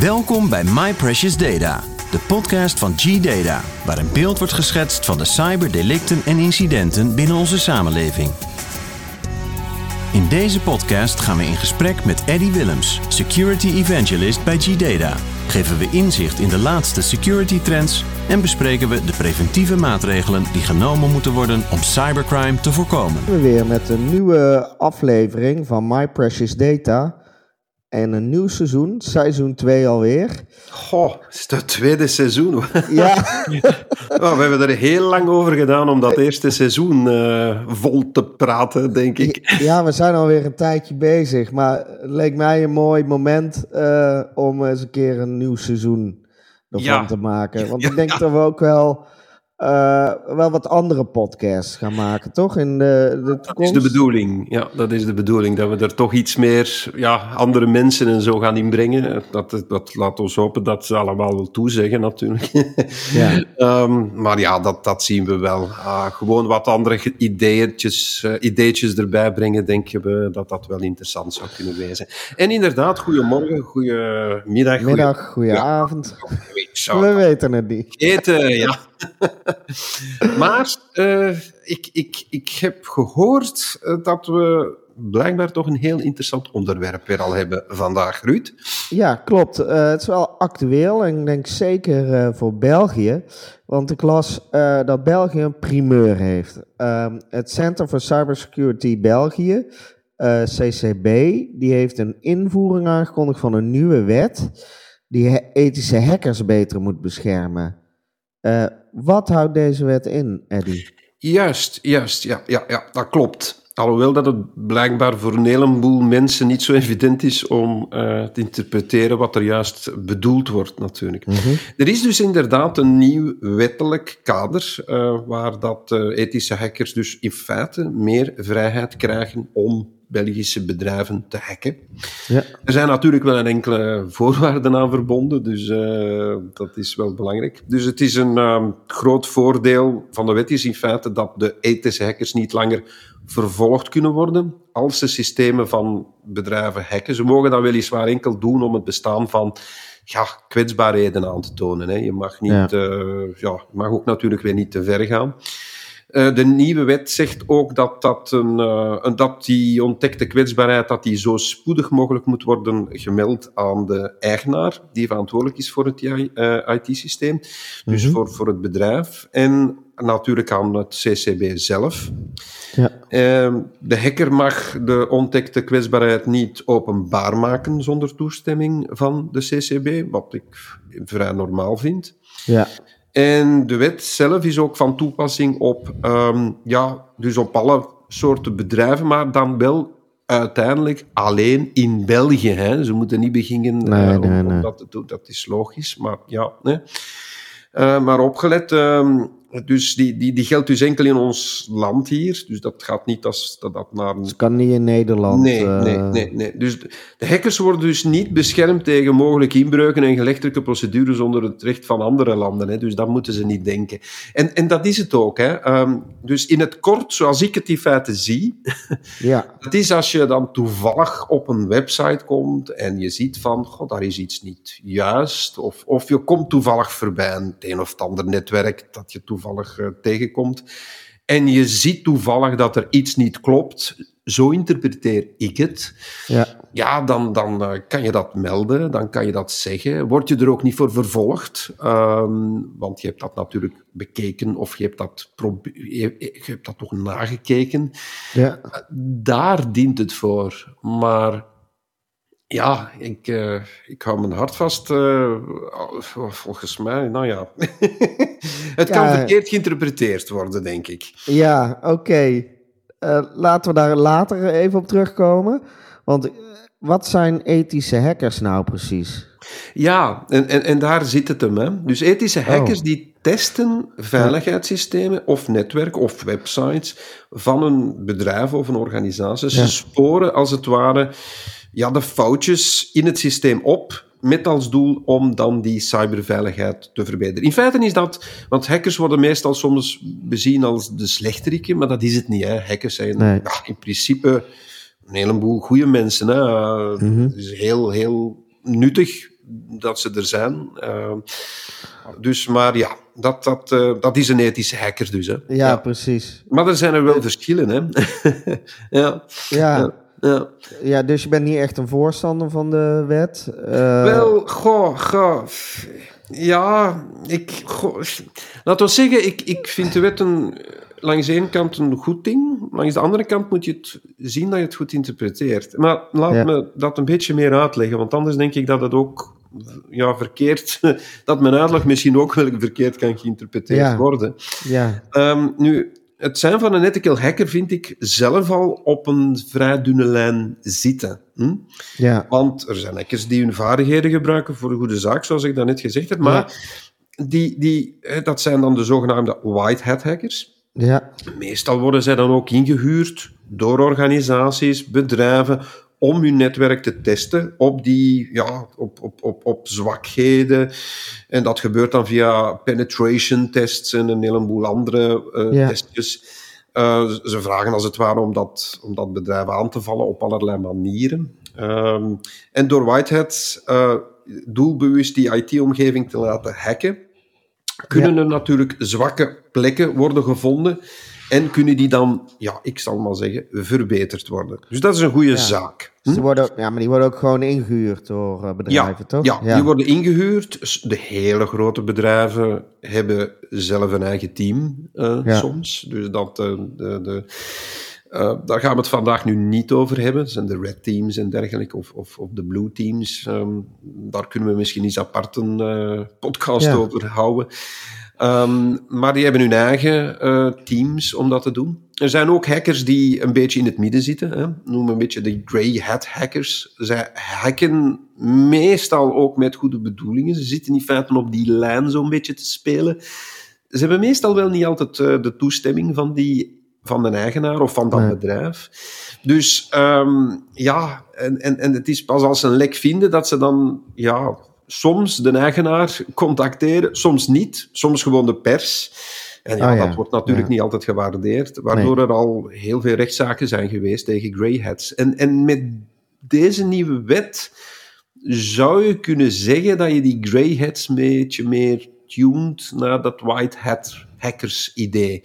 Welkom bij My Precious Data, de podcast van G-Data, waar een beeld wordt geschetst van de cyberdelicten en incidenten binnen onze samenleving. In deze podcast gaan we in gesprek met Eddie Willems, Security Evangelist bij G-Data. Geven we inzicht in de laatste security trends en bespreken we de preventieve maatregelen die genomen moeten worden om cybercrime te voorkomen. We weer met een nieuwe aflevering van My Precious Data. En een nieuw seizoen, seizoen 2 alweer. Goh, het is het tweede seizoen. Ja, Oh, we hebben er heel lang over gedaan om dat eerste seizoen eh, vol te praten, denk ik. ja, we zijn alweer een tijdje bezig. Maar het leek mij een mooi moment eh, om eens een keer een nieuw seizoen ervan Ja. te maken. Want Ja, ik denk ja. dat we ook wel, eh, wel wat andere podcasts gaan maken, toch? In de, de Dat is de bedoeling. Ja, dat is de bedoeling. Dat we er toch iets meer ja, andere mensen en zo gaan inbrengen. Dat, dat laat ons hopen dat ze allemaal wel toezeggen, natuurlijk. Ja. Ehm, maar ja, dat, dat zien we wel. Ah, gewoon wat andere ideetjes, eh, ideetjes erbij brengen, denken we dat dat wel interessant zou kunnen wezen. En inderdaad, goedemorgen, goedemiddag, Middag, goeie avond. Zo, We weten het niet. eten, ja. maar eh, ik, ik, ik heb gehoord eh, dat we blijkbaar toch een heel interessant onderwerp weer al hebben vandaag, Ruud. Ja, klopt. Eh, het is wel actueel en ik denk zeker voor België. Want ik las dat België een primeur heeft. Ehm, het Center for Cybersecurity België, CCB, die heeft een invoering aangekondigd van een nieuwe wet die he- ethische hackers beter moet beschermen. Eh, wat houdt deze wet in, Eddie? Juist, juist, ja, ja, ja, dat klopt. Alhoewel dat het blijkbaar voor een heleboel mensen niet zo evident is om eh, te interpreteren wat er juist bedoeld wordt, natuurlijk. Er is dus inderdaad een nieuw wettelijk kader eh, waar dat ethische hackers dus in feite meer vrijheid krijgen om Belgische bedrijven te hacken. Ja. Er zijn natuurlijk wel een enkele voorwaarden aan verbonden, dus eh, dat is wel belangrijk. Dus het is een ehm, groot voordeel van de wet is in feite dat de ethische hackers niet langer vervolgd kunnen worden als ze systemen van bedrijven hacken. Ze mogen dat weliswaar enkel doen om het bestaan van ja, kwetsbaarheden aan te tonen. Hè. Je mag niet, Ja. eh, ja, je mag ook natuurlijk weer niet te ver gaan. Eh, de nieuwe wet zegt ook dat, dat, een, eh, een- dat die ontdekte kwetsbaarheid dat die zo spoedig mogelijk moet worden gemeld aan de eigenaar die verantwoordelijk is voor het IT-systeem, dus Mhm. voor, voor het bedrijf. En natuurlijk aan het CCB zelf. Ja. Ehm, de hacker mag de ontdekte kwetsbaarheid niet openbaar maken zonder toestemming van de CCB, wat ik vrij normaal vind. Ja. En de wet zelf is ook van toepassing op, ehm, ja, dus op alle soorten bedrijven, maar dan wel uiteindelijk alleen in België. Hè. Ze moeten niet beginnen Nee, eh, om, nee, om nee. dat te doen, dat is logisch, maar ja. Eh, maar opgelet, ehm, dus die, die, die geldt dus enkel in ons land hier, dus dat gaat niet als dat, dat naar een Het kan niet in Nederland. Nee, eh, nee, nee, nee. Dus de hackers worden dus niet beschermd tegen mogelijke inbreuken en gerechtelijke procedures onder het recht van andere landen. Hè. Dus dat moeten ze niet denken. En, en dat is het ook. Hè. Ehm, dus in het kort, zoals ik het in feite zie, Ja, het is als je dan toevallig op een website komt en je ziet van, god, daar is iets niet juist. Of, of je komt toevallig voorbij een, het een of het ander netwerk dat je toevallig eh, tegenkomt. En je ziet toevallig dat er iets niet klopt. Zo interpreteer ik het. ja. Ja, dan, dan eh, kan je dat melden, dan kan je dat zeggen. Word je er ook niet voor vervolgd, ehm, want je hebt dat natuurlijk bekeken of je hebt dat, je, je hebt dat toch nagekeken. ja. Daar dient het voor. Maar ja, ik, eh, ik hou mijn hart vast. eh, volgens mij, nou ja. het kan Ja. verkeerd geïnterpreteerd worden, denk ik. Ja, oké. Eh, laten we daar later even op terugkomen. Want wat zijn ethische hackers nou precies? Ja, en, en, en daar zit het hem. Hè. Dus ethische hackers Oh. die testen veiligheidssystemen of netwerken of websites van een bedrijf of een organisatie. Ze Ja. sporen als het ware ja, de foutjes in het systeem op met als doel om dan die cyberveiligheid te verbeteren. In feite is dat, want hackers worden meestal soms bezien als de slechteriken, maar dat is het niet. Hè. Hackers zijn Nee. ja, in principe een heleboel goede mensen. Hè. Uh, Mhm. Het is heel, heel nuttig dat ze er zijn. Uh, dus, maar ja, dat, dat, uh, dat is een ethische hacker dus. Hè. Ja, ja, precies. Maar er zijn er wel verschillen, hè. ja. ja. Ja. Ja, dus je bent niet echt een voorstander van de wet? Uh... Wel, goh, goh. Ja, ik. Goh, laten we zeggen, ik, ik vind de wet een, langs de ene kant een goed ding. Langs de andere kant moet je het zien dat je het goed interpreteert. Maar laat me dat een beetje meer uitleggen, want anders denk ik dat het ook ja, verkeerd, dat mijn uitleg misschien ook wel verkeerd kan geïnterpreteerd worden. Ja. Um, nu, het zijn van een ethical hacker vind ik zelf al op een vrij dunne lijn zitten. Hm? Ja. Want er zijn hackers die hun vaardigheden gebruiken voor een goede zaak, zoals ik daarnet gezegd heb. Maar die, die, dat zijn dan de zogenaamde white hat hackers. Ja. Meestal worden zij dan ook ingehuurd door organisaties, bedrijven, om hun netwerk te testen op, die, ja, op, op, op, op zwakheden. En dat gebeurt dan via penetration tests en een heleboel andere uh, testjes. Uh, ze vragen als het ware om dat, om dat bedrijf aan te vallen op allerlei manieren. Um, en door Whitehead uh, doelbewust die IT-omgeving te laten hacken, kunnen er natuurlijk zwakke plekken worden gevonden en kunnen die dan, ja, ik zal maar zeggen, verbeterd worden. Dus dat is een goede zaak. Hm? Ze worden, ja, maar die worden ook gewoon ingehuurd door eh, bedrijven, ja, toch? Ja, die worden ingehuurd. De hele grote bedrijven hebben zelf een eigen team uh, soms. Dus dat, uh, de, de uh, daar gaan we het vandaag nu niet over hebben. Dat zijn de red teams en dergelijke, of, of, of de blue teams. Um, daar kunnen we misschien eens apart een podcast over houden. Um, maar die hebben hun eigen uh, teams om dat te doen. Er zijn ook hackers die een beetje in het midden zitten. Hè. Noem een beetje de grey hat hackers. Zij hacken meestal ook met goede bedoelingen. Ze zitten in feite op die lijn zo'n beetje te spelen. Ze hebben meestal wel niet altijd uh, de toestemming van, die, van de eigenaar of van dat nee. bedrijf. Dus um, ja, en, en, en het is pas als ze een lek vinden dat ze dan ja, soms de eigenaar contacteren, soms niet, soms gewoon de pers. En ja, ja. dat wordt natuurlijk ja. niet altijd gewaardeerd, waardoor nee. er al heel veel rechtszaken zijn geweest tegen greyheads. En, en met deze nieuwe wet zou je kunnen zeggen dat je die greyheads een beetje meer tuned naar dat white hat hackers idee.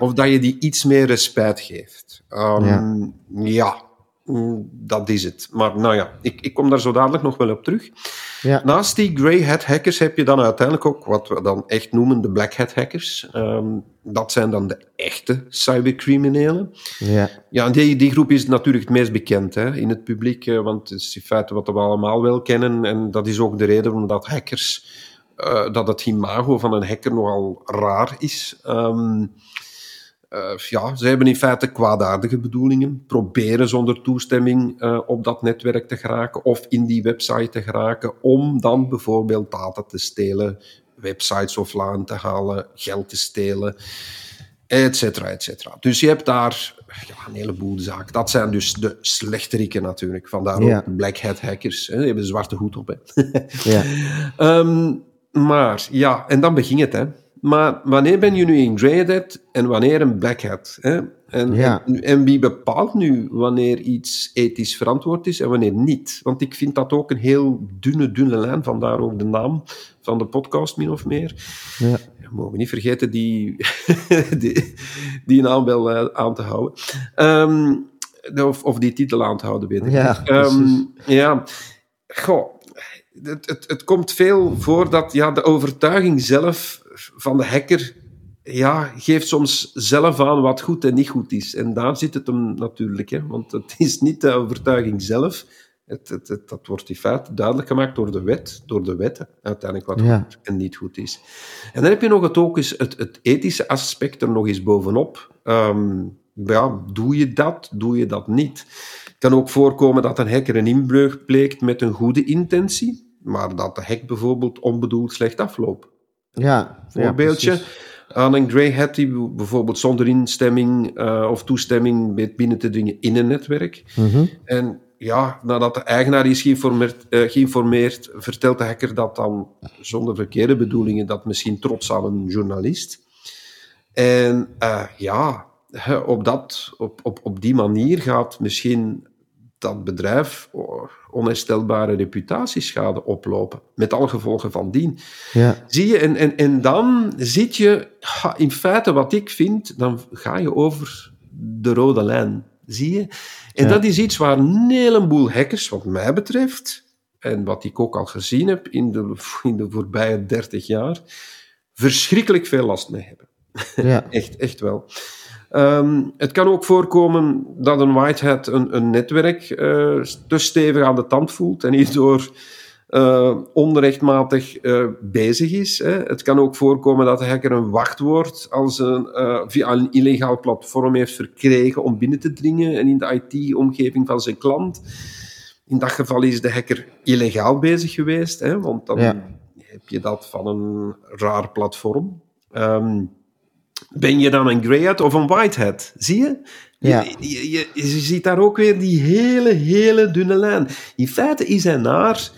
Of dat je die iets meer respect geeft. Um, ja. Dat is het. Maar nou ja, ik, ik kom daar zo dadelijk nog wel op terug. Ja. Naast die grey hat hackers heb je dan uiteindelijk ook wat we dan echt noemen de black hat hackers. Um, dat zijn dan de echte cybercriminelen. Ja, ja die, die groep is natuurlijk het meest bekend hè, in het publiek, want het is in feite wat we allemaal wel kennen. En dat is ook de reden waarom dat hackers, uh, dat het imago van een hacker nogal raar is. Um, uh, ja, ze hebben in feite kwaadaardige bedoelingen, proberen zonder toestemming uh, op dat netwerk te geraken of in die website te geraken, om dan bijvoorbeeld data te stelen, websites offline te halen, geld te stelen, etcetera, etcetera. Dus je hebt daar ja, een heleboel zaken. Dat zijn dus de slechteriken natuurlijk, vandaar ja. ook de black hat hackers. Hè. Die hebben een zwarte hoed op. Hè. ja. um, maar ja, en dan begint het, hè. Maar wanneer ben je nu een grey hat en wanneer een black hat? Hè? En, ja. en, en, wie bepaalt nu wanneer iets ethisch verantwoord is en wanneer niet? Want ik vind dat ook een heel dunne, dunne lijn, vandaar ook de naam van de podcast min of meer. Ja. We mogen niet vergeten die, die, die naam wel uh, aan te houden. Um, of, of die titel aan te houden, weet ik. Ja, um, ja. Goh, het, het, het komt veel voor dat ja, de overtuiging zelf van de hacker ja, geeft soms zelf aan wat goed en niet goed is. En daar zit het hem natuurlijk. Hè? Want het is niet de overtuiging zelf. Het, het, het, dat wordt in feite duidelijk gemaakt door de wet, door de wetten, uiteindelijk wat ja. goed en niet goed is. En dan heb je nog het, ook eens het, het ethische aspect er nog eens bovenop. Um, ja, doe je dat, doe je dat niet? Het kan ook voorkomen dat een hacker een inbreuk pleegt met een goede intentie, maar dat de hack bijvoorbeeld onbedoeld slecht afloopt. Ja, voorbeeldje. Ja, aan een grey hat die bijvoorbeeld zonder instemming uh, of toestemming weet binnen te dringen in een netwerk. Mm -hmm. En ja, nadat de eigenaar is geïnformeerd, uh, geïnformeerd, vertelt de hacker dat dan zonder verkeerde bedoelingen, dat misschien trots aan een journalist. En uh, ja, op, dat, op, op, op die manier gaat misschien dat bedrijf onherstelbare reputatieschade oplopen. Met alle gevolgen van dien. Ja. Zie je, en, en, en dan zit je, in feite wat ik vind, dan ga je over de rode lijn. Zie je? En dat is iets waar een heleboel hackers, wat mij betreft, en wat ik ook al gezien heb in de, in de voorbije 30 jaar, verschrikkelijk veel last mee hebben. Ja. echt, echt wel. Ehm, het kan ook voorkomen dat een whitehead een, een netwerk uh, te stevig aan de tand voelt en hierdoor uh, onrechtmatig uh, bezig is. Hè. Het kan ook voorkomen dat de hacker een wachtwoord als een, via een illegaal platform heeft verkregen om binnen te dringen en in de IT-omgeving van zijn klant. In dat geval is de hacker illegaal bezig geweest, hè, want dan heb je dat van een raar platform. Um, ben je dan een greyhead of een whitehead? Zie je? Ja. Je, je, je, ziet daar ook weer die hele, hele dunne lijn. In feite is hij naar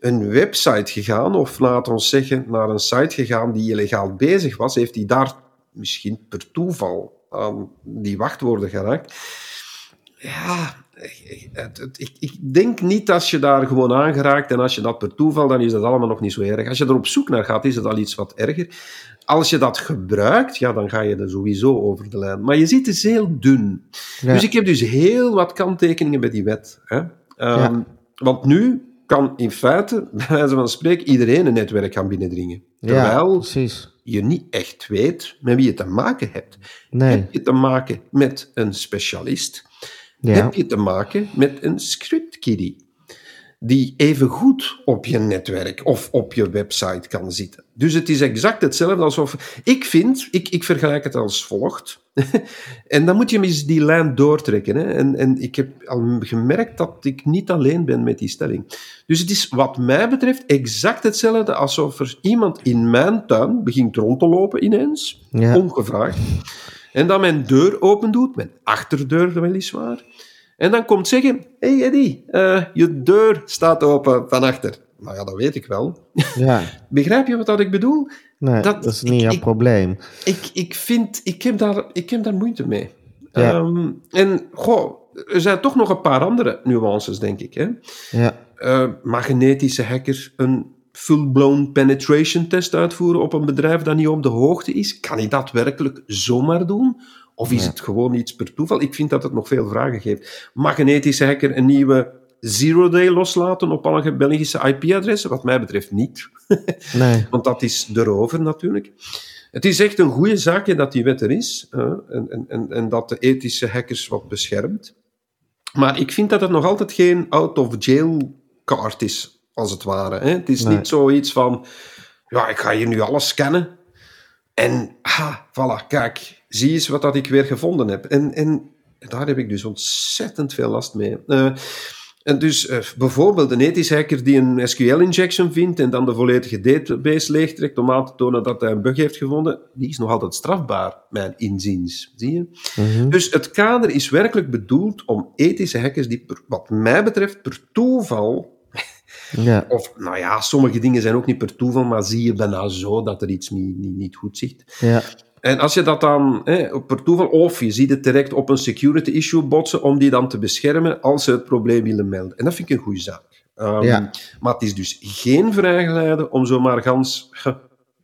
een website gegaan, of laat ons zeggen, naar een site gegaan die illegaal bezig was. Heeft hij daar misschien per toeval aan die wachtwoorden geraakt? Ja, ik, ik, denk niet als je daar gewoon aangeraakt en als je dat per toeval, dan is dat allemaal nog niet zo erg. Als je er op zoek naar gaat, is het al iets wat erger. Als je dat gebruikt, ja, dan ga je er sowieso over de lijn. Maar je ziet, het is heel dun. Dus ik heb dus heel wat kanttekeningen bij die wet. Hè. Ehm, want nu kan in feite, bij wijze van spreken, iedereen een netwerk gaan binnendringen. Terwijl je niet echt weet met wie je te maken hebt. Nee. Heb je te maken met een specialist? Heb je te maken met een script kiddie? Die even goed op je netwerk of op je website kan zitten. Dus het is exact hetzelfde alsof... Ik vind, ik, ik vergelijk het als volgt. en dan moet je eens die lijn doortrekken. Hè. En, en ik heb al gemerkt dat ik niet alleen ben met die stelling. Dus het is wat mij betreft exact hetzelfde alsof er iemand in mijn tuin begint rond te lopen ineens, ongevraagd. En dan mijn deur open doet, mijn achterdeur weliswaar. En dan komt zeggen: hey Eddie, uh, je deur staat open van achter. Nou ja, dat weet ik wel. Ja. Begrijp je wat dat ik bedoel? Nee, dat, is niet jouw probleem. Ik, ik vind, ik heb daar, ik heb daar moeite mee. Ja. Um, en goh, er zijn toch nog een paar andere nuances, denk ik. Hè? Ja. Uh, magnetische hacker een full-blown penetration test uitvoeren op een bedrijf dat niet op de hoogte is? Kan hij dat werkelijk zomaar doen? Of is het gewoon iets per toeval? Ik vind dat het nog veel vragen geeft. Mag een ethische hacker een nieuwe zero-day loslaten op alle Belgische IP-adressen? Wat mij betreft niet. nee. Want dat is erover natuurlijk. Het is echt een goede zaak dat die wet er is en, en, en dat de ethische hackers wat beschermt. Maar ik vind dat het nog altijd geen out-of-jail card is, als het ware. Hè? Het is niet zoiets van, ja, ik ga hier nu alles scannen en, ha, voilà, kijk, zie eens wat dat ik weer gevonden heb. En, en daar heb ik dus ontzettend veel last mee. Uh, en dus uh, bijvoorbeeld een ethische hacker die een SQL-injection vindt en dan de volledige database leegtrekt om aan te tonen dat hij een bug heeft gevonden, die is nog altijd strafbaar, mijn inziens. Zie je? Mhm. Dus het kader is werkelijk bedoeld om ethische hackers die, wat mij betreft, per toeval ja. Of, nou ja, sommige dingen zijn ook niet per toeval, maar zie je bijna zo dat er iets niet, niet, niet goed zit. Ja. En als je dat dan hè, per toeval, of je ziet het direct op een security issue botsen, om die dan te beschermen als ze het probleem willen melden. En dat vind ik een goede zaak. Um, ja. Maar het is dus geen vrijgeleide om zomaar gans,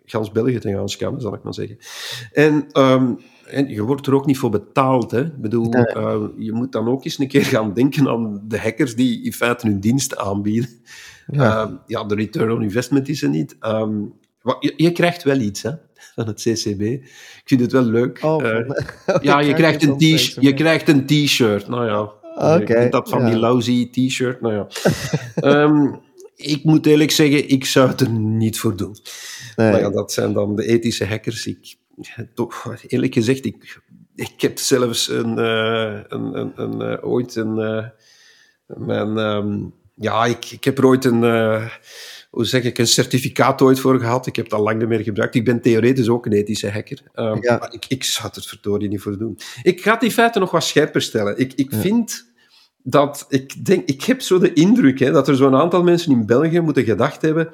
gans België te gaan scannen, zal ik maar zeggen. En, um, en je wordt er ook niet voor betaald. Hè? Ik bedoel, uh, je moet dan ook eens een keer gaan denken aan de hackers die in feite hun diensten aanbieden. Ja, uh, ja de return on investment is er niet. Um, je, je, krijgt wel iets hè, van het CCB. Ik vind het wel leuk. Oh, uh, ja, je krijgt, een je krijgt een t-shirt. Nou ja, okay, dat van die lousy t-shirt. Nou ja. um, ik moet eerlijk zeggen, ik zou het er niet voor doen. Nee. Maar ja, dat zijn dan de ethische hackers. Ik, toch, eerlijk gezegd, ik, ik heb zelfs een, uh, een, een, een uh, ooit een, uh, mijn um, ja, ik, ik heb er ooit een, uh, hoe zeg ik, een certificaat ooit voor gehad. Ik heb het al lang niet meer gebruikt. Ik ben theoretisch ook een ethische hacker. Um, ja. Maar ik, ik zou het er verdorie niet voor doen. Ik ga die feiten nog wat scherper stellen. Ik, ik ja. vind dat, ik denk, ik heb zo de indruk hè, dat er zo'n aantal mensen in België moeten gedacht hebben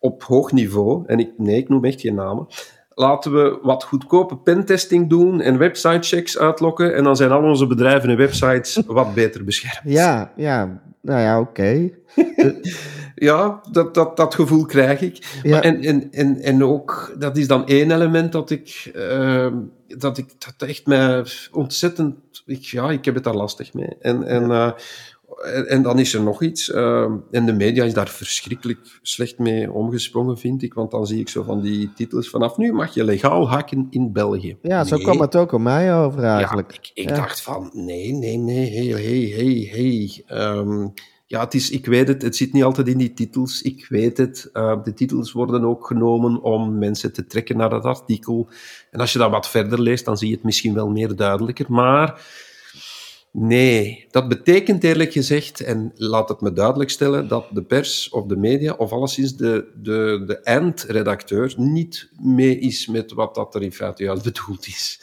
op hoog niveau, en ik, nee, ik noem echt geen namen, laten we wat goedkope pentesting doen en websitechecks uitlokken. En dan zijn al onze bedrijven en websites wat beter beschermd. Ja, ja. Nou ja, oké. ja, dat, dat, dat gevoel krijg ik. Ja. Maar en, en, en, en ook, dat is dan één element dat ik, uh, dat ik dat echt mij ontzettend, ik, ja, ik heb het daar lastig mee. En, en, uh, en, en, dan is er nog iets. Uh, en de media is daar verschrikkelijk slecht mee omgesprongen, vind ik. Want dan zie ik zo van die titels. Vanaf nu mag je legaal hacken in België. Ja, zo nee. kwam het ook aan mij over eigenlijk. Ja, ik, ik ja. dacht van, nee, nee, nee, hey, hey, hey, hey. Um, ja, het is, ik weet het, het zit niet altijd in die titels. Ik weet het. Uh, de titels worden ook genomen om mensen te trekken naar dat artikel. En als je dat wat verder leest, dan zie je het misschien wel meer duidelijker. Maar nee, dat betekent eerlijk gezegd, en laat het me duidelijk stellen, dat de pers of de media, of alleszins de, de, de eindredacteur, niet mee is met wat dat er in feite juist bedoeld is.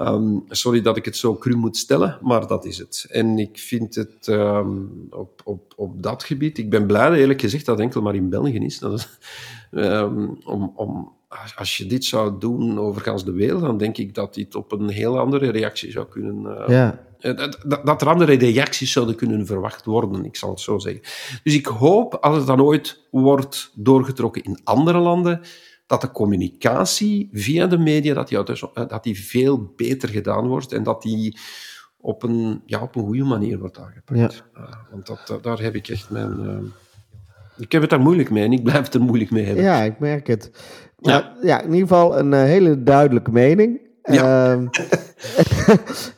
Um, sorry dat ik het zo cru moet stellen, maar dat is het. En ik vind het um, op, op, op dat gebied... Ik ben blij, eerlijk gezegd, dat het enkel maar in België is. Dat is um, om, om, als je dit zou doen over de wereld, dan denk ik dat dit op een heel andere reactie zou kunnen... Uh, ja. Dat, dat, er andere reacties zouden kunnen verwacht worden, ik zal het zo zeggen. Dus ik hoop, als het dan ooit wordt doorgetrokken in andere landen dat de communicatie via de media dat die, dat die veel beter gedaan wordt en dat die op een, ja, op een goede manier wordt aangepakt. Ja. Uh, want dat, daar heb ik echt mijn... Uh, ik heb het daar moeilijk mee en ik blijf het er moeilijk mee hebben. Ja, ik merk het. Maar, ja. ja, in ieder geval een hele duidelijke mening. Ja. Uh,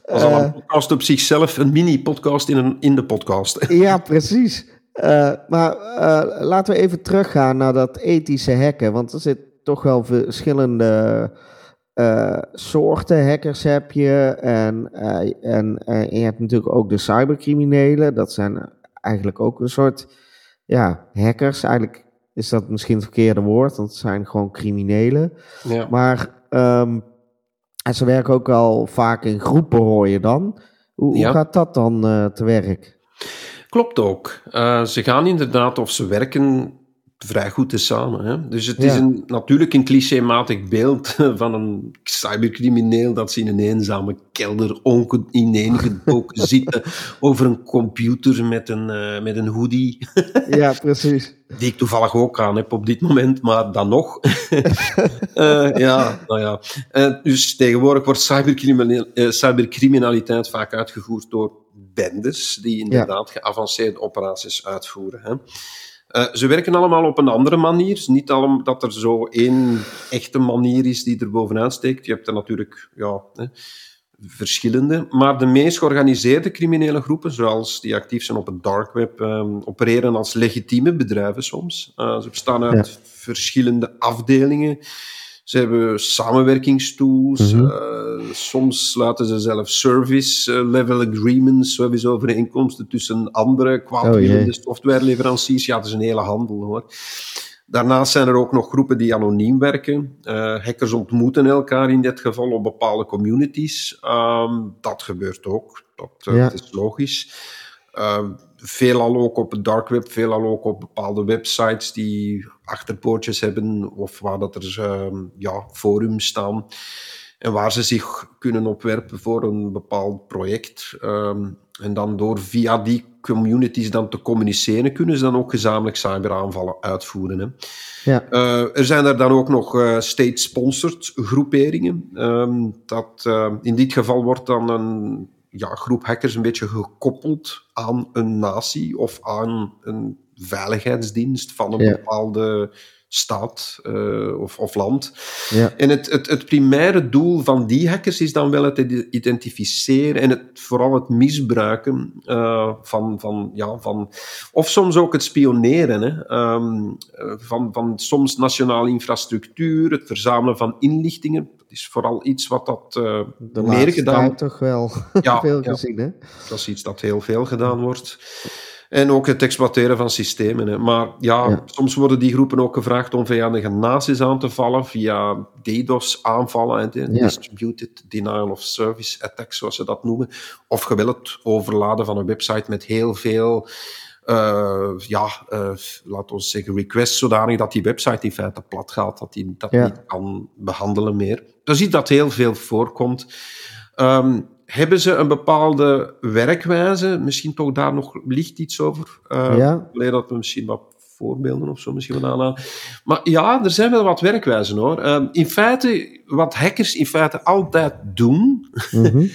was al een podcast op zichzelf, een mini-podcast in, een, in de podcast. ja, precies. Uh, maar uh, laten we even teruggaan naar dat ethische hacken. Want er zit toch wel verschillende uh, soorten hackers heb je. En, en je hebt natuurlijk ook de cybercriminelen. Dat zijn eigenlijk ook een soort ja, hackers. Eigenlijk is dat misschien het verkeerde woord, want het zijn gewoon criminelen. Ja. Maar um, en ze werken ook al vaak in groepen, hoor je dan. Hoe, ja. hoe gaat dat dan te werk? Klopt ook. Ze gaan inderdaad, of ze werken vrij goed te samen. Hè? Dus het ja. is een, natuurlijk een clichématig beeld van een cybercrimineel dat ze in een eenzame kelder ineengedoken zitten over een computer met een, uh, met een hoodie. ja, precies. Die ik toevallig ook aan heb op dit moment, maar dan nog. uh, ja, nou ja. Uh, dus tegenwoordig wordt cybercriminaliteit vaak uitgevoerd door bendes die inderdaad ja. geavanceerde operaties uitvoeren. Hè. Uh, ze werken allemaal op een andere manier. Niet allemaal dat er zo één echte manier is die er bovenaan steekt. Je hebt er natuurlijk ja, hè, verschillende. Maar de meest georganiseerde criminele groepen, zoals die actief zijn op het dark web, um, opereren als legitieme bedrijven soms. Uh, ze bestaan uit ja. verschillende afdelingen. Ze hebben samenwerkingstools. Mm -hmm. uh, soms sluiten ze zelf service-level agreements, service overeenkomsten tussen andere kwaadwillende oh, softwareleveranciers. Ja, het is een hele handel hoor. Daarnaast zijn er ook nog groepen die anoniem werken. Uh, hackers ontmoeten elkaar in dit geval op bepaalde communities. Um, dat gebeurt ook. Dat, uh, ja. dat is logisch. Uh, veelal ook op het dark web, veelal ook op bepaalde websites die achterpoortjes hebben of waar dat er uh, ja, forums staan en waar ze zich kunnen opwerpen voor een bepaald project. Um, en dan door via die communities dan te communiceren, kunnen ze dan ook gezamenlijk cyberaanvallen uitvoeren. Hè. Ja. Uh, er zijn er dan ook nog uh, state-sponsored groeperingen. Um, dat, uh, in dit geval wordt dan een ja, groep hackers een beetje gekoppeld aan een natie of aan een veiligheidsdienst van een ja. bepaalde staat uh, of, of, land. Ja. En het, het, het primaire doel van die hackers is dan wel het identificeren en het, vooral het misbruiken uh, van, van, ja, van, of soms ook het spioneren hè, um, van, van soms nationale infrastructuur, het verzamelen van inlichtingen. Dat is vooral iets wat dat uh, De meer gedaan toch wel ja, veel ja. gezien, hè? Dat is iets dat heel veel gedaan wordt. En ook het exploiteren van systemen. Hè. Maar ja, Ja. soms worden die groepen ook gevraagd om vijandige naties aan te vallen via DDoS-aanvallen, Ja. Distributed Denial of Service Attacks, zoals ze dat noemen. Of je wil het overladen van een website met heel veel uh, ja, uh, laat ons zeggen, requests zodanig dat die website in feite plat gaat, dat die dat niet kan behandelen meer. Dan zie dat heel veel voorkomt. Um, hebben ze een bepaalde werkwijze? Misschien toch daar nog licht iets over? Uh, ja. dat we misschien wat voorbeelden of zo misschien wel aanhalen. Maar ja, er zijn wel wat werkwijzen hoor. Uh, in feite, wat hackers in feite altijd doen, mm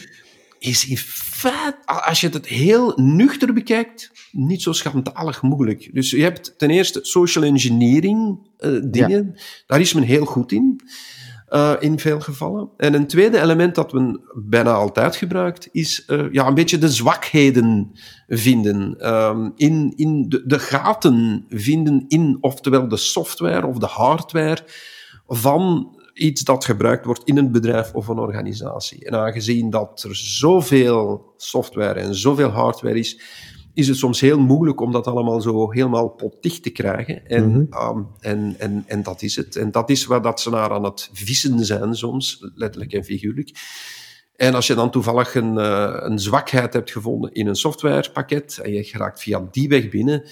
is in feite, als je het heel nuchter bekijkt, niet zo schandalig moeilijk. Dus je hebt ten eerste social engineering uh, dingen, daar is men heel goed in. Uh, in veel gevallen. En een tweede element dat men bijna altijd gebruikt, is uh, ja, een beetje de zwakheden vinden. Um, in in de, de gaten vinden in, oftewel de software of de hardware van iets dat gebruikt wordt in een bedrijf of een organisatie. En aangezien dat er zoveel software en zoveel hardware is, is het soms heel moeilijk om dat allemaal zo helemaal potdicht te krijgen. En, mhm. um, en, en, en dat is het. En dat is waar dat ze naar aan het vissen zijn soms, letterlijk en figuurlijk. En als je dan toevallig een, uh, een zwakheid hebt gevonden in een softwarepakket en je geraakt via die weg binnen,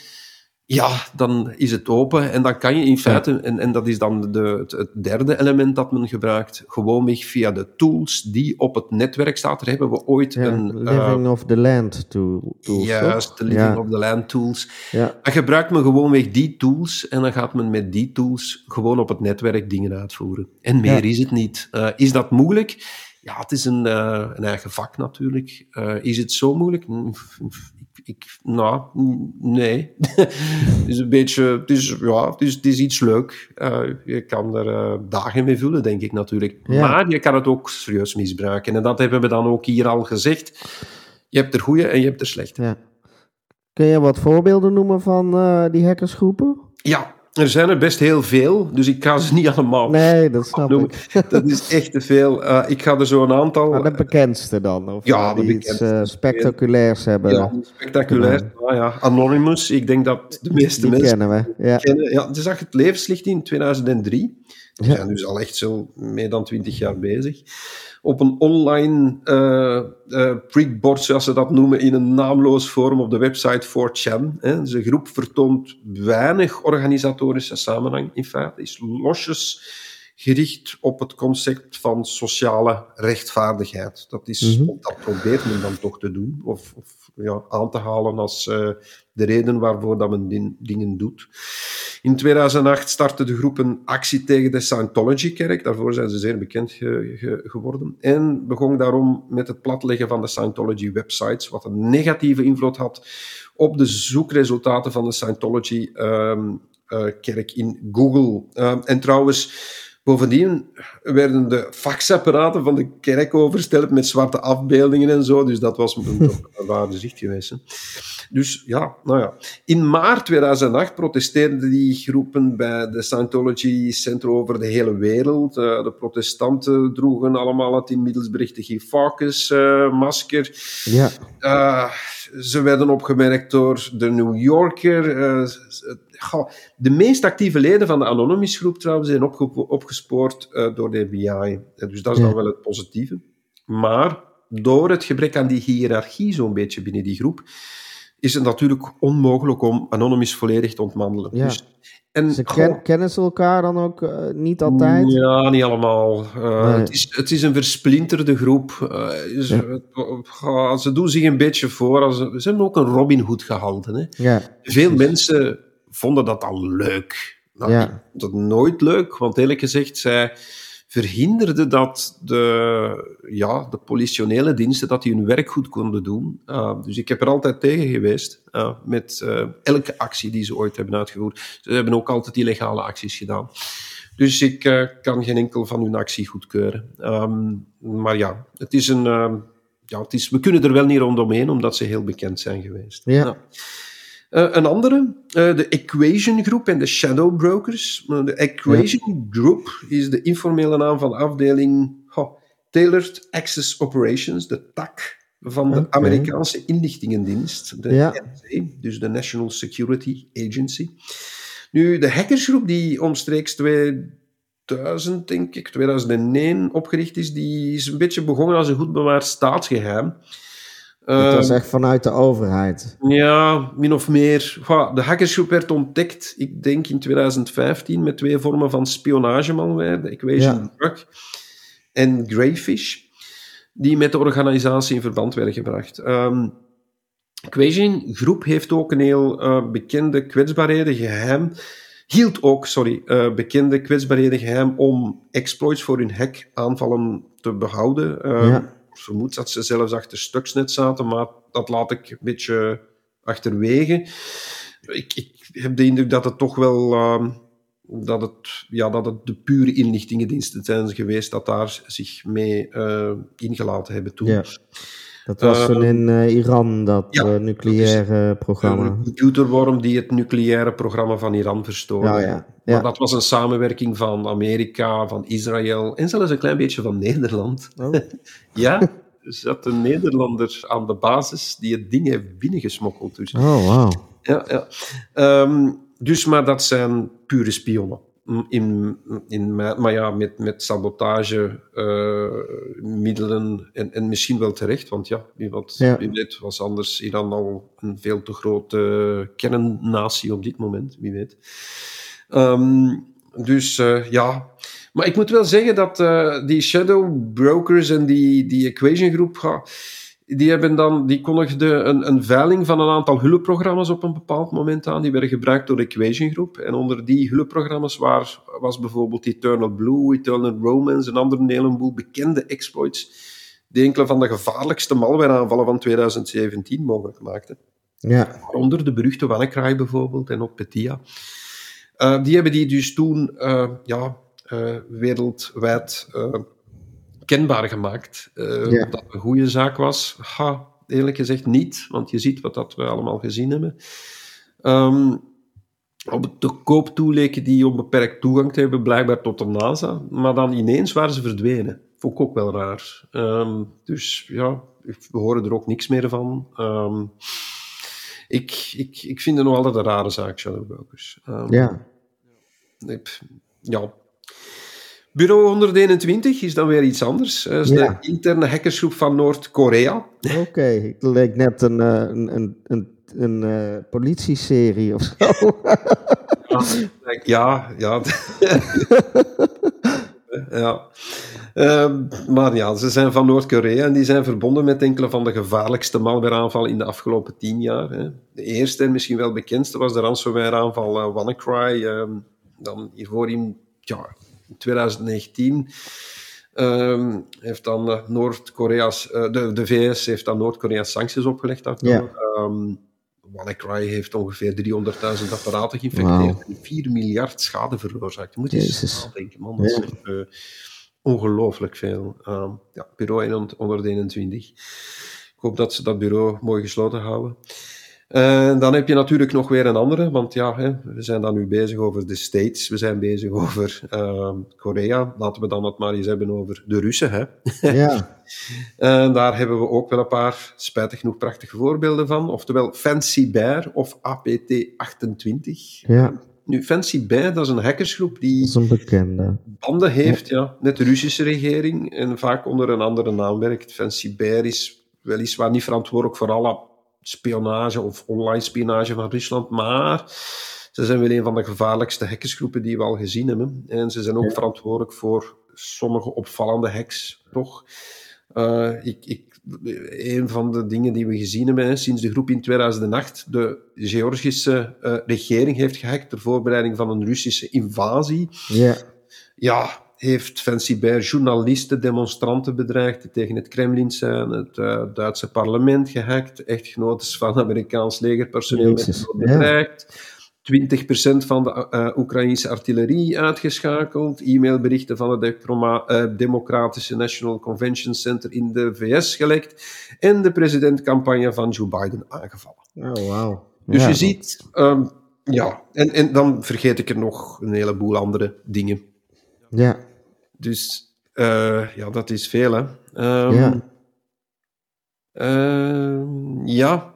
ja, dan is het open en dan kan je in feite, en, en dat is dan de, het, derde element dat men gebruikt, gewoonweg via de tools die op het netwerk staan. Daar hebben we ooit een... Living uh, of the Land tools. Juist, de Living of the Land tools. Ja. Dan gebruikt men gewoonweg die tools en dan gaat men met die tools gewoon op het netwerk dingen uitvoeren. En meer is het niet. Uh, is dat moeilijk? Ja, het is een, uh, een eigen vak natuurlijk. is het zo moeilijk? Ik, nou, nee. het is een beetje, het is, ja, het is, het is iets leuk. Uh, je kan er uh, dagen mee vullen, denk ik natuurlijk. Maar je kan het ook serieus misbruiken. En dat hebben we dan ook hier al gezegd. Je hebt er goede en je hebt er slechte. Ja. Kun je wat voorbeelden noemen van uh, die hackersgroepen? Ja, er zijn er best heel veel, dus ik ga ze niet allemaal Nee, dat snap ik. Dat is echt te veel. Uh, ik ga er zo een aantal... Maar de bekendste dan? Of ja, bekendste. iets uh, spectaculairs hebben? Ja, spectaculair. Ja. ja. Anonymous, ik denk dat de meeste die mensen... kennen we, ja. Kennen. Ja, ze zag het levenslicht in 2003. We zijn dus al echt zo meer dan twintig jaar bezig op een online uh, uh, zoals ze dat noemen, in een naamloos forum op de website 4chan. Hè. Dus groep vertoont weinig organisatorische samenhang, in feite, is losjes gericht op het concept van sociale rechtvaardigheid. Dat, is, mm dat probeert men dan toch te doen, of, of ja, aan te halen als uh, de reden waarvoor dat men din, dingen doet. In 2008 startte de groep een actie tegen de Scientology-kerk. Daarvoor zijn ze zeer bekend geworden. En begon daarom met het platleggen van de Scientology-websites, wat een negatieve invloed had op de zoekresultaten van de Scientology-kerk ehm, uh, in Google. Uh, en trouwens, Bovendien werden de faxapparaten van de kerk oversteld met zwarte afbeeldingen en zo. Dus dat was een, een ware zicht geweest. Dus ja, nou ja. In maart 2008 protesteerden die groepen bij de Scientology Center over de hele wereld. Uh, de protestanten droegen allemaal het inmiddels berichte Focus-masker. Uh, ja. Uh, ze werden opgemerkt door de New Yorker. De meest actieve leden van de Anonymous groep trouwens zijn opgespoord door de FBI. Dus dat is dan wel het positieve. Maar door het gebrek aan die hiërarchie zo'n beetje binnen die groep, is het natuurlijk onmogelijk om Anonymous volledig te ontmandelen. Ja. Dus, en, ze kennen ze elkaar dan ook uh, niet altijd? Ja, niet allemaal. Uh, nee. het, is, het is een versplinterde groep. Uh, ze, ja. ze, doen zich een beetje voor. Ze, ze hebben ook een Robin Hood gehouden. Hè. Ja, Veel mensen vonden dat al leuk. Nou, ja. Ik vond het nooit leuk, want eerlijk gezegd, zij verhinderde dat de, ja, de politionele diensten dat die hun werk goed konden doen. Uh, dus ik heb er altijd tegen geweest uh, met uh, elke actie die ze ooit hebben uitgevoerd. Ze hebben ook altijd illegale acties gedaan. Dus ik kan geen enkel van hun actie goedkeuren. Um, maar ja, het is een, ja, het is, we kunnen er wel niet rondomheen, omdat ze heel bekend zijn geweest. Ja. Nou, uh, een andere, uh, de Equation Group en de Shadow Brokers. de Equation ja. Group is de informele naam van de afdeling oh, Tailored Access Operations, de TAC van de Amerikaanse inlichtingendienst, de ja. NSA, dus de National Security Agency. Nu, de hackersgroep die omstreeks 2000, denk ik, 2001 opgericht is, die is een beetje begonnen als een goed bewaard staatsgeheim. Dat was Ehm, echt vanuit de overheid. Ja, min of meer. De hackersgroep werd ontdekt, ik denk in 2015, met twee vormen van spionagemalware, de Equation Ja. En Greyfish, die met de organisatie in verband werden gebracht. Ehm Equation Groep heeft ook een heel eh, bekende kwetsbaarheden geheim, hield ook, sorry, eh, bekende kwetsbaarheden geheim om exploits voor hun hackaanvallen te behouden. Ehm, Ja. Vermoed dat ze zelfs achter Stuxnet zaten, maar dat laat ik een beetje achterwege. Ik, ik heb de indruk dat het toch wel ehm, dat, het, ja, dat het de pure inlichtingendiensten zijn geweest dat daar zich mee eh, ingelaten hebben toen. Dat was toen in eh, Iran, dat ja, eh, nucleaire programma. Een computerworm die het nucleaire programma van Iran verstoorde. Ja, ja. Maar dat was een samenwerking van Amerika, van Israël en zelfs een klein beetje van Nederland. Oh. Ja, er zat een Nederlander aan de basis die het ding heeft binnengesmokkeld. Dus, Oh, wauw. ja, ja. Ehm, dus maar dat zijn pure spionnen. In, in, mijn- maar ja, met, met sabotage, eh, middelen en, en misschien wel terecht, want ja, wie, wat, Ja. wie weet was anders Iran al een veel te grote kernnatie op dit moment, wie weet. Ehm, dus eh, ja, maar ik moet wel zeggen dat eh, die shadow brokers en die, die equation groep, die, hebben dan, die kondigden een, een veiling van een aantal hulpprogramma's op een bepaald moment aan. Die werden gebruikt door de equation groep. En onder die hulpprogramma's waar, was bijvoorbeeld Eternal Blue, Eternal Romance en andere een heleboel bekende exploits die enkele van de gevaarlijkste malwareaanvallen van 2017 mogelijk maakten. Ja, Waaronder de beruchte WannaCry bijvoorbeeld en ook Petya. Eh, die hebben die dus toen eh, ja, eh, wereldwijd kenbaar gemaakt. Eh, Ja. Dat een goede zaak was. Ha, eerlijk gezegd niet, want je ziet wat dat we allemaal gezien hebben. Ehm, op de koop toe leken die onbeperkt toegang te hebben, blijkbaar tot de NASA. Maar dan ineens waren ze verdwenen. Vond ik ook wel raar. Ehm, dus ja, we horen er ook niks meer van. Ehm, ik, ik, ik vind het nog altijd een rare zaak, Shadow Brokers. Ja. ik- ja. Bureau 121 is dan weer iets anders. Dat is Ja. de interne hackersgroep van Noord-Korea. Oké, het leek net een, eh, een, een, een, een eh, politieserie of zo. Ja, ja. ja. Ehm, maar ja, ze zijn van Noord-Korea en die zijn verbonden met enkele van de gevaarlijkste malwareaanvallen in de afgelopen tien jaar. Hè. De eerste en misschien wel bekendste was de ransomware-aanval eh, WannaCry. ehm, dan hiervoor in, ja, 2019 ehm, heeft dan eh, Noord-Korea's, eh, de, de VS heeft dan Noord-Korea sancties opgelegd daarvoor. Ehm, WannaCry heeft ongeveer 300.000 apparaten geïnfecteerd en 4 miljard schade veroorzaakt. Je moet eens Jezus. nadenken, man. Dat is Ja. eh, ongelooflijk veel. Ehm, ja, bureau 121. Ik hoop dat ze dat bureau mooi gesloten houden. En dan heb je natuurlijk nog weer een andere, want ja, hè, we zijn dan nu bezig over de States, we zijn bezig over ehm, Korea. Laten we dan het maar eens hebben over de Russen. Hè. ja, En daar hebben we ook wel een paar, spijtig genoeg, prachtige voorbeelden van. Oftewel Fancy Bear of APT28. ja, Nu, Fancy Bear, dat is een hackersgroep die een banden heeft ja, met de Russische regering en vaak onder een andere naam werkt. Fancy Bear is weliswaar niet verantwoordelijk voor alle spionage of online spionage van Rusland, maar ze zijn wel een van de gevaarlijkste hackersgroepen die we al gezien hebben. En ze zijn ook verantwoordelijk voor sommige opvallende hacks, toch? Eh, ik, ik, een van de dingen die we gezien hebben hè, sinds de groep in 2008 de Georgische eh, regering heeft gehackt ter voorbereiding van een Russische invasie Ja, ja, heeft Fancy Bear journalisten, demonstranten bedreigd die tegen het Kremlin zijn, het eh, Duitse parlement gehackt, echtgenotes van Amerikaans legerpersoneel dood ja. bedreigd, 20% van de eh Oekraïnse artillerie uitgeschakeld, e-mailberichten van het Democratische National Convention Center in de VS gelekt en de presidentcampagne van Joe Biden aangevallen. oh wauw. Dus Ja. je ziet, ehm, ja, en, en dan vergeet ik er nog een heleboel andere dingen. Ja, Dus eh, ja, dat is veel, hè. Ehm, Ja. ehm, ja.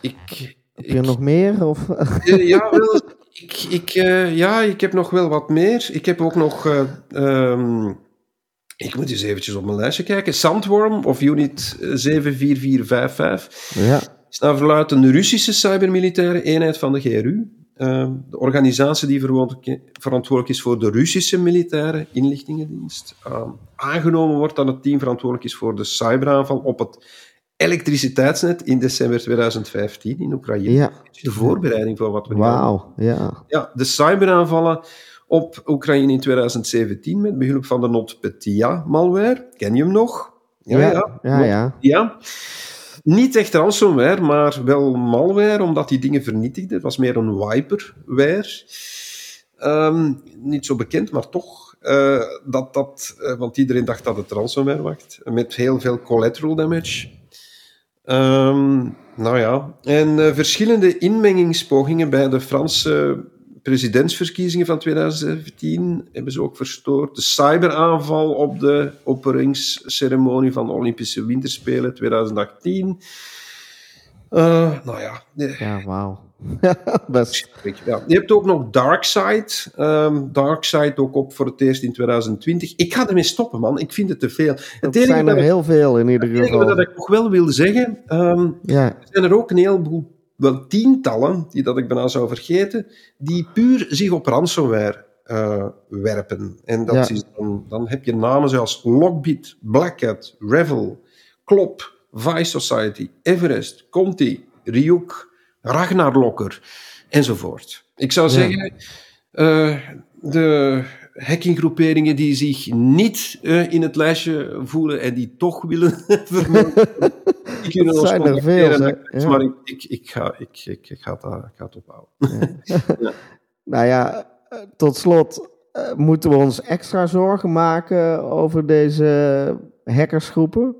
Ik, heb je nog meer? Of? eh, ja, wel, ik, ik, eh, ja, ik heb nog wel wat meer. Ik heb ook nog eh, ehm, Ik moet eens eventjes op mijn lijstje kijken. Sandworm of Unit 74455 Ja. is naar verluidt een Russische cybermilitaire eenheid van de GRU. Uh, de organisatie die verantwoordelijk is voor de Russische militaire inlichtingendienst. Uh, aangenomen wordt dat het team verantwoordelijk is voor de cyberaanval op het elektriciteitsnet in december 2015 in Oekraïne. Ja. De voorbereiding van wat we nu Wauw, ja. Ja, de cyberaanvallen op Oekraïne in 2017 met behulp van de NotPetya-malware. Ken je hem nog? Ja, ja. ja, ja. ja. Niet echt ransomware, maar wel malware, omdat die dingen vernietigde. Het was meer een wiperware. Um, niet zo bekend, maar toch. Uh, dat, dat, uh, want iedereen dacht dat het ransomware was. Met heel veel collateral damage. Um, nou ja, en uh, verschillende inmengingspogingen bij de Franse presidentsverkiezingen van 2017 hebben ze ook verstoord. De cyberaanval op de opperingsceremonie van de Olympische Winterspelen 2018. Uh, nou ja. Ja, wauw. Best. Ja. Je hebt ook nog Darkseid. Um, Darkseid ook op voor het eerst in 2020. Ik ga ermee stoppen, man. Ik vind het te veel. Het zijn er heel veel in ieder geval. Het dat ik nog wel wil zeggen. Um, ja. Er zijn er ook een heleboel wel tientallen, die dat ik bijna zou vergeten, die puur zich op ransomware uh, werpen. En dat Ja. is dan, dan heb je namen zoals Lockbit, Blackhat, Revel, Klop, Vice Society, Everest, Conti, Ryuk, Ragnarlokker, enzovoort. Ik zou Ja. zeggen, eh, de hackinggroeperingen die zich niet eh, in het lijstje voelen en die toch willen vermelden, kunnen Dat zijn er veel, hè? Ja. Maar ik, ik, ik, ga, ik, ik, ik, ga het, ik ga het ophouden. Nou ja, eh, tot slot eh, moeten we ons extra zorgen maken over deze hackersgroepen.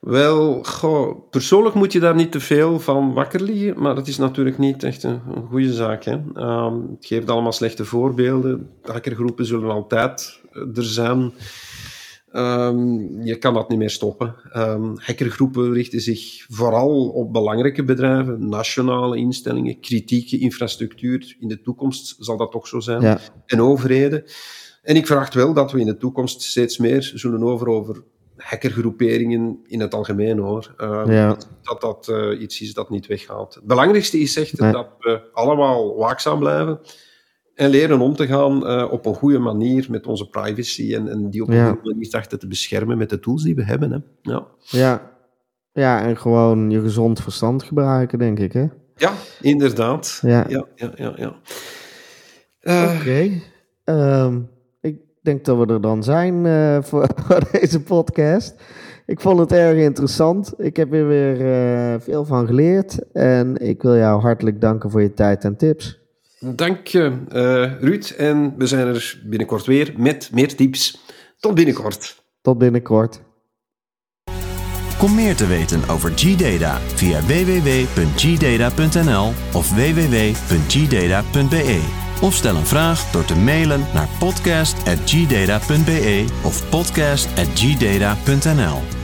Wel, goh, persoonlijk moet je daar niet te veel van wakker liggen, maar dat is natuurlijk niet echt een, een goede zaak. Hè. Ehm, het geeft allemaal slechte voorbeelden. Hackergroepen zullen altijd eh, er zijn. Ehm, je kan dat niet meer stoppen. Ehm, hackergroepen richten zich vooral op belangrijke bedrijven, nationale instellingen, kritieke infrastructuur. In de toekomst zal dat toch zo zijn. Ja. En overheden. En ik verwacht wel dat we in de toekomst steeds meer zullen over over hackergroeperingen in het algemeen hoor. Ehm, Ja. Dat dat eh, iets is dat niet weggaat. Het belangrijkste is echt Nee. dat we allemaal waakzaam blijven en leren om te gaan eh, op een goede manier met onze privacy en, en die op een Ja. goede manier trachten te beschermen met de tools die we hebben. Hè. Ja. Ja. ja, en gewoon je gezond verstand gebruiken, denk ik. Hè? ja, inderdaad. Ja. ja, ja, ja. ja. Eh, Oké. Ehm, ik denk dat we er dan zijn eh, voor, voor deze podcast. Ik vond het erg interessant. Ik heb er weer veel van geleerd. En ik wil jou hartelijk danken voor je tijd en tips. Dank je, eh, Ruud. En we zijn er binnenkort weer met meer tips. Tot binnenkort. Tot binnenkort. Kom meer te weten over G-Data via www.gdata.nl of www.gdata.be. Of stel een vraag door te mailen naar podcast.gdata.be of podcast.gdata.nl.